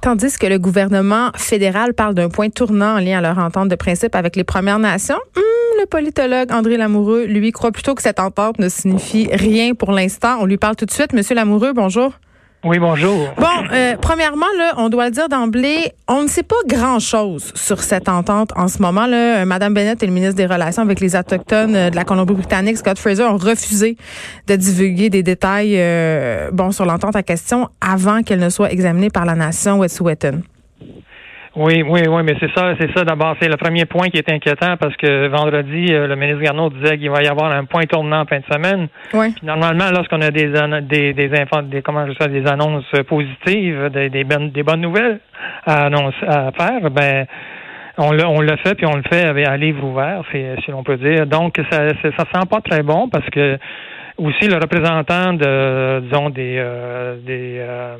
Tandis que le gouvernement fédéral parle d'un point tournant en lien à leur entente de principe avec les Premières Nations, hmm, le politologue André Lamoureux, lui, croit plutôt que cette entente ne signifie rien pour l'instant. On lui parle tout de suite. Monsieur Lamoureux, bonjour. Oui, bonjour. Bon, euh, premièrement, là, on doit le dire d'emblée, on ne sait pas grand-chose sur cette entente en ce moment. Là. Madame Bennett et le ministre des Relations avec les Autochtones euh, de la Colombie-Britannique, Scott Fraser, ont refusé de divulguer des détails euh, bon, sur l'entente à question avant qu'elle ne soit examinée par la nation Wet'suwet'en. Oui, oui, oui, mais c'est ça, c'est ça d'abord, c'est le premier point qui est inquiétant parce que vendredi, euh, le ministre Garneau disait qu'il va y avoir un point tournant en fin de semaine. Oui. normalement, lorsqu'on a des des des, des comment je sais, des annonces positives, des des bonnes, des bonnes nouvelles à annoncer à faire, ben on l'a on l'a fait puis on le fait avec un livre ouvert, si, si l'on peut dire. Donc ça ça sent pas très bon parce que aussi le représentant de disons des euh, des euh,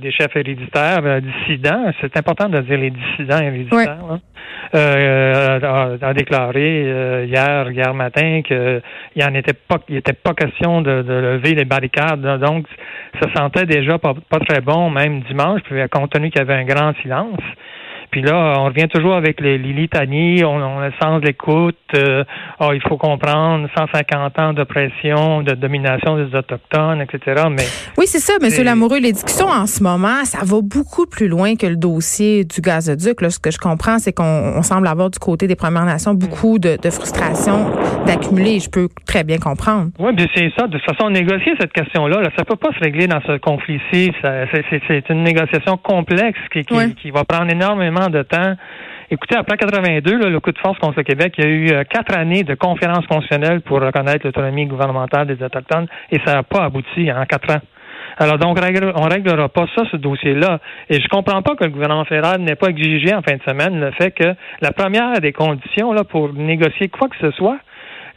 des chefs héréditaires euh, dissidents, c'est important de dire les dissidents héréditaires, euh, a, déclaré hier hier matin qu'il n'y en était pas il était pas question de, de, lever les barricades. Donc ça sentait déjà pas, pas très bon même dimanche, puis compte tenu qu'il y avait un grand silence. Puis là, on revient toujours avec les, les litanies, on, on a le sens de l'écoute, euh, oh, il faut comprendre 150 ans d'oppression, de domination des Autochtones, etc. Mais Oui, c'est ça, M. Lamoureux. Les discussions en ce moment, ça va beaucoup plus loin que le dossier du gazoduc. Là, ce que je comprends, c'est qu'on semble avoir du côté des Premières Nations beaucoup de, de frustration d'accumuler. Je peux très bien comprendre. Oui, bien c'est ça. De toute façon, négocier cette question-là, là, ça peut pas se régler dans ce conflit-ci. C'est une négociation complexe qui, qui, qui va prendre énormément de temps. Écoutez, après 82, le coup de force contre le Québec, il y a eu euh, quatre années de conférences constitutionnelles pour reconnaître l'autonomie gouvernementale des Autochtones et ça n'a pas abouti en quatre ans. Alors donc, on réglera pas ça, ce dossier-là. Et je comprends pas que le gouvernement fédéral n'ait pas exigé en fin de semaine le fait que la première des conditions là, pour négocier quoi que ce soit,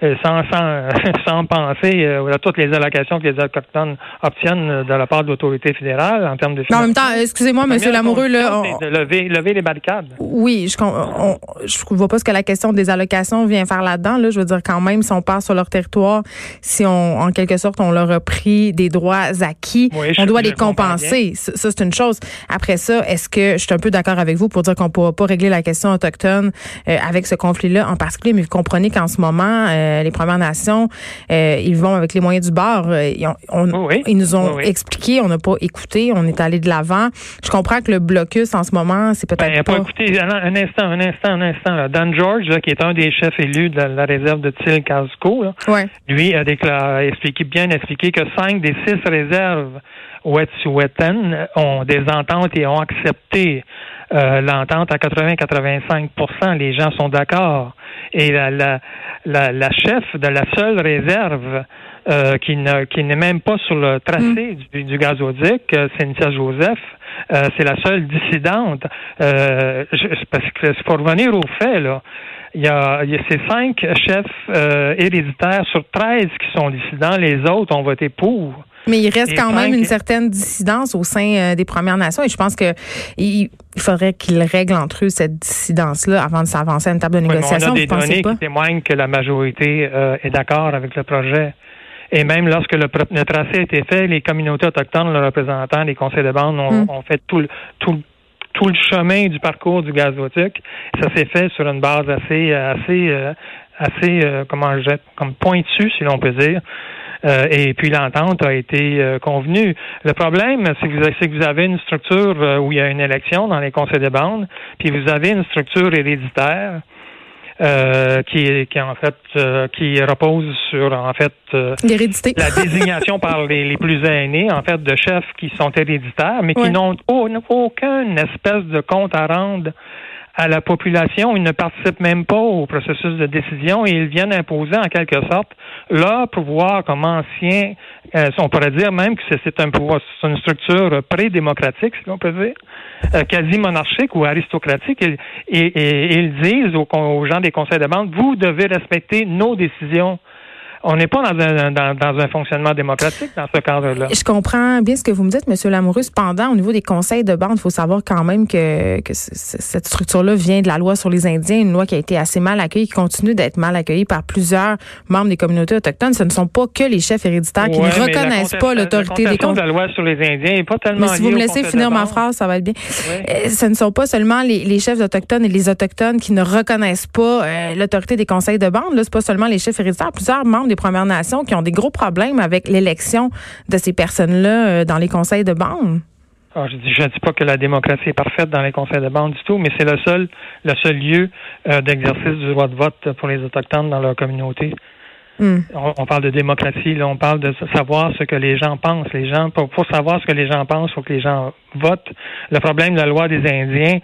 sans, sans, sans penser euh, à toutes les allocations que les Autochtones obtiennent euh, de la part de l'autorité fédérale en termes de financement. en même temps, excusez-moi, M. Lamoureux, là. de lever, lever les barricades. Oui, je ne vois pas ce que la question des allocations vient faire là-dedans. Là. Je veux dire, quand même, si on part sur leur territoire, si on, en quelque sorte, on leur a pris des droits acquis, on doit les compenser. Ça, c'est une chose. Après ça, est-ce que je suis un peu d'accord avec vous pour dire qu'on ne pourra pas régler la question autochtone avec ce conflit-là en particulier, mais vous comprenez qu'en ce moment, euh, les Premières Nations, euh, ils vont avec les moyens du bord. Euh, ils, nous ont expliqué, on n'a pas écouté, on est allé de l'avant. Je comprends que le blocus en ce moment, c'est peut-être ben, pas... écouté. Un, instant, un instant, un instant. Dan George, qui est un des chefs élus de la, réserve de Til Casco, lui a, déclaré, expliqué, bien expliqué que cinq des six réserves Wet'suwet'en ont des ententes et ont accepté l'entente à 80-85% Les gens sont d'accord. Et la, la, la, chef de la seule réserve euh, qui ne qui n'est même pas sur le tracé mm. du, du, gazoduc, euh, Cynthia Joseph, euh, c'est la seule dissidente. Euh, parce que pour revenir au fait, là, il y a, il y a ces cinq chefs héréditaires sur 13 qui sont dissidents, les autres ont voté pour. Mais il reste quand même une certaine dissidence au sein euh, des Premières Nations et je pense que il faudrait qu'ils règlent entre eux cette dissidence-là avant de s'avancer à une table de négociation. Oui, on a des données qui témoignent que la majorité euh, est d'accord avec le projet. Et même lorsque le, tracé a été fait, les communautés autochtones, le représentant, les conseils de bande ont, mm. fait tout le, tout, tout le chemin du parcours du gazotique. Ça s'est fait sur une base assez, assez, euh, assez, comment je comme pointue, si l'on peut dire. Euh, et puis l'entente a été euh, convenue. Le problème, c'est que, vous avez une structure euh, où il y a une élection dans les conseils de bande, puis vous avez une structure héréditaire. qui, qui en fait qui repose sur en fait la désignation par les, les, plus aînés en fait de chefs qui sont héréditaires mais qui n'ont aucune espèce de compte à rendre à la population. Ils ne participent même pas au processus de décision et ils viennent imposer en quelque sorte leur pouvoir comme ancien. Euh, on pourrait dire même que c'est un pouvoir, c'est une structure pré-démocratique, si l'on peut dire, euh, quasi monarchique ou aristocratique. Et, ils disent aux, aux gens des conseils de bande, vous devez respecter nos décisions on n'est pas dans un, dans, un fonctionnement démocratique dans ce cadre-là. Je comprends bien ce que vous me dites, M. Lamoureux. Cependant, au niveau des conseils de bande, il faut savoir quand même que, que cette structure-là vient de la loi sur les Indiens, une loi qui a été assez mal accueillie, qui continue d'être mal accueillie par plusieurs membres des communautés autochtones. Ce ne sont pas que les chefs héréditaires qui ne reconnaissent pas l'autorité des de la loi sur les Indiens n'est pas tellement Mais si vous me laissez finir ma phrase, ça va être bien. Euh, ce ne sont pas seulement les, les, chefs autochtones et les autochtones qui ne reconnaissent pas euh, l'autorité des conseils de bande. Là, c'est pas seulement les chefs héréditaires. Plusieurs membres des Premières Nations qui ont des gros problèmes avec l'élection de ces personnes-là euh, dans les conseils de bande? Ah, je ne dis, pas que la démocratie est parfaite dans les conseils de bande du tout, mais c'est le seul, le seul lieu d'exercice du droit de vote pour les autochtones dans leur communauté. Hmm. On, parle de démocratie, là, on parle de savoir ce que les gens pensent. Les gens, pour, savoir ce que les gens pensent, il faut que les gens votent. Le problème de la loi des Indiens,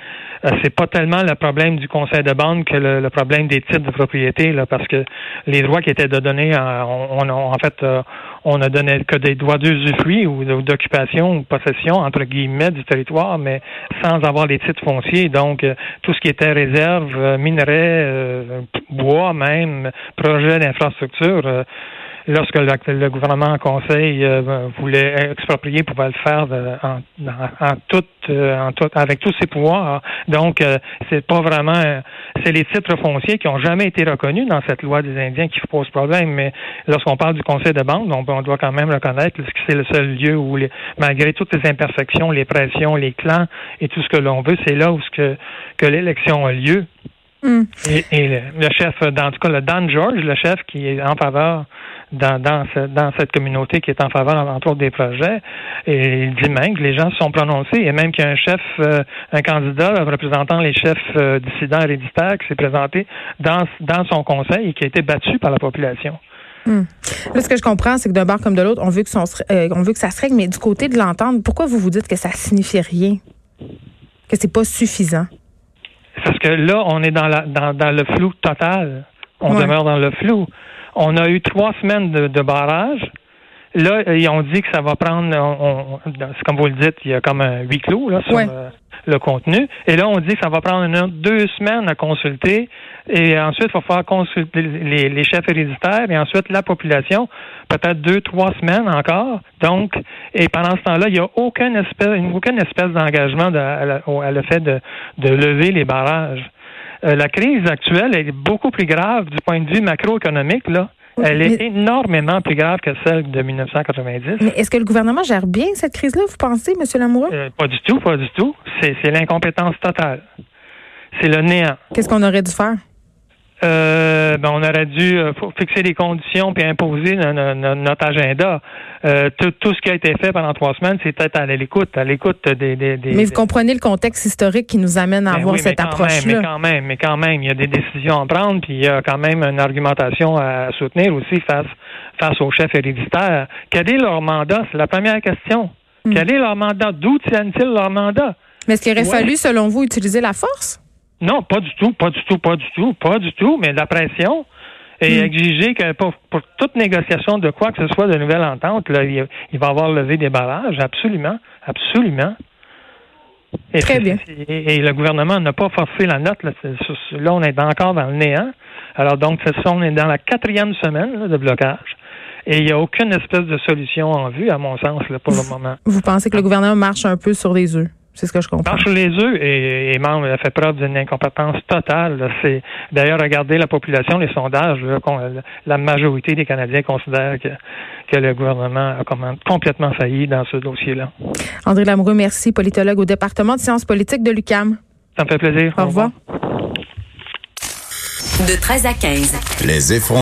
euh, c'est pas tellement le problème du conseil de bande que le, problème des titres de propriété, là, parce que les droits qui étaient donnés, euh, on, en fait, euh, on a donné que des droits d'usufruit ou d'occupation ou possession entre guillemets du territoire, mais sans avoir les titres fonciers. Donc, tout ce qui était réserve, minerais, bois même, projet d'infrastructure lorsque le, gouvernement en conseil euh, voulait exproprier, pouvait le faire euh, en tout, avec tous ses pouvoirs. Donc, euh, c'est pas vraiment, c'est les titres fonciers qui ont jamais été reconnus dans cette loi des Indiens qui pose problème. Mais lorsqu'on parle du conseil de banque, on, doit quand même reconnaître que c'est le seul lieu où, malgré toutes les imperfections, les pressions, les clans et tout ce que l'on veut, c'est là où que l'élection a lieu. Hmm. Et, le, chef, dans tout cas, le Dan George, le chef qui est en faveur dans, dans, dans cette communauté qui est en faveur, entre autres, des projets. Et il dit même que les gens se sont prononcés et même qu'il y a un chef, euh, un candidat représentant les chefs euh, dissidents héréditaires qui s'est présenté dans, dans son conseil et qui a été battu par la population. Hmm. Là, ce que je comprends, c'est que d'un bord comme de l'autre, on veut que euh, on veut que ça se règle, mais du côté de l'entente, pourquoi vous vous dites que ça signifie rien, que c'est pas suffisant? Parce que là, on est dans, la, dans, dans le flou total. On demeure dans le flou. On a eu trois semaines de, barrage. Là, ils ont dit que ça va prendre, on, comme vous le dites, il y a comme un huis clos là, sur le, contenu. Et là, on dit que ça va prendre deux semaines à consulter. Et ensuite, il va falloir consulter les, chefs héréditaires et ensuite la population, peut-être deux, trois semaines encore. Donc, et pendant ce temps-là, il n'y a aucune espèce, aucune espèce d'engagement à, le fait de, de lever les barrages. Euh, la crise actuelle est beaucoup plus grave du point de vue macroéconomique, là. Elle est énormément plus grave que celle de 1990. Mais est-ce que le gouvernement gère bien cette crise-là, vous pensez, M. Lamoureux? Euh, pas du tout, pas du tout. C'est l'incompétence totale. C'est le néant. Qu'est-ce qu'on aurait dû faire? Euh, ben, on aurait dû euh, fixer des conditions puis imposer notre agenda. Euh, tout, ce qui a été fait pendant trois semaines, c'est peut-être à l'écoute, à l'écoute des, des, Mais vous comprenez le contexte historique qui nous amène à ben avoir cette approche-là. Mais quand même, mais quand même, il y a des décisions à prendre, puis il y a quand même une argumentation à soutenir aussi face face aux chefs héréditaires. Quel est leur mandat? C'est la première question. Hmm. Quel est leur mandat? D'où tiennent-ils leur mandat? Mais est-ce qu'il aurait fallu, selon vous, utiliser la force? Non, pas du tout, pas du tout, pas du tout, pas du tout, mais la pression et hmm. exiger que pour, toute négociation de quoi que ce soit de nouvelle entente, là, il, va avoir levé des barrages, absolument, absolument. Et Très bien. Et, le gouvernement n'a pas forcé la note. Là, là, on est encore dans le néant. Alors donc, on est dans la quatrième semaine de blocage. Et il n'y a aucune espèce de solution en vue, à mon sens, là, pour le moment. Vous pensez que le gouvernement marche un peu sur des œufs? C'est ce que je comprends. Marche les œufs et, et membre a fait preuve d'une incompétence totale. C'est d'ailleurs regardez la population, les sondages, la majorité des Canadiens considèrent que, que le gouvernement a complètement failli dans ce dossier-là. André Lamoureux, merci, politologue au département de sciences politiques de l'UCAM. Ça me fait plaisir. Au, revoir. De 13 à 15. Les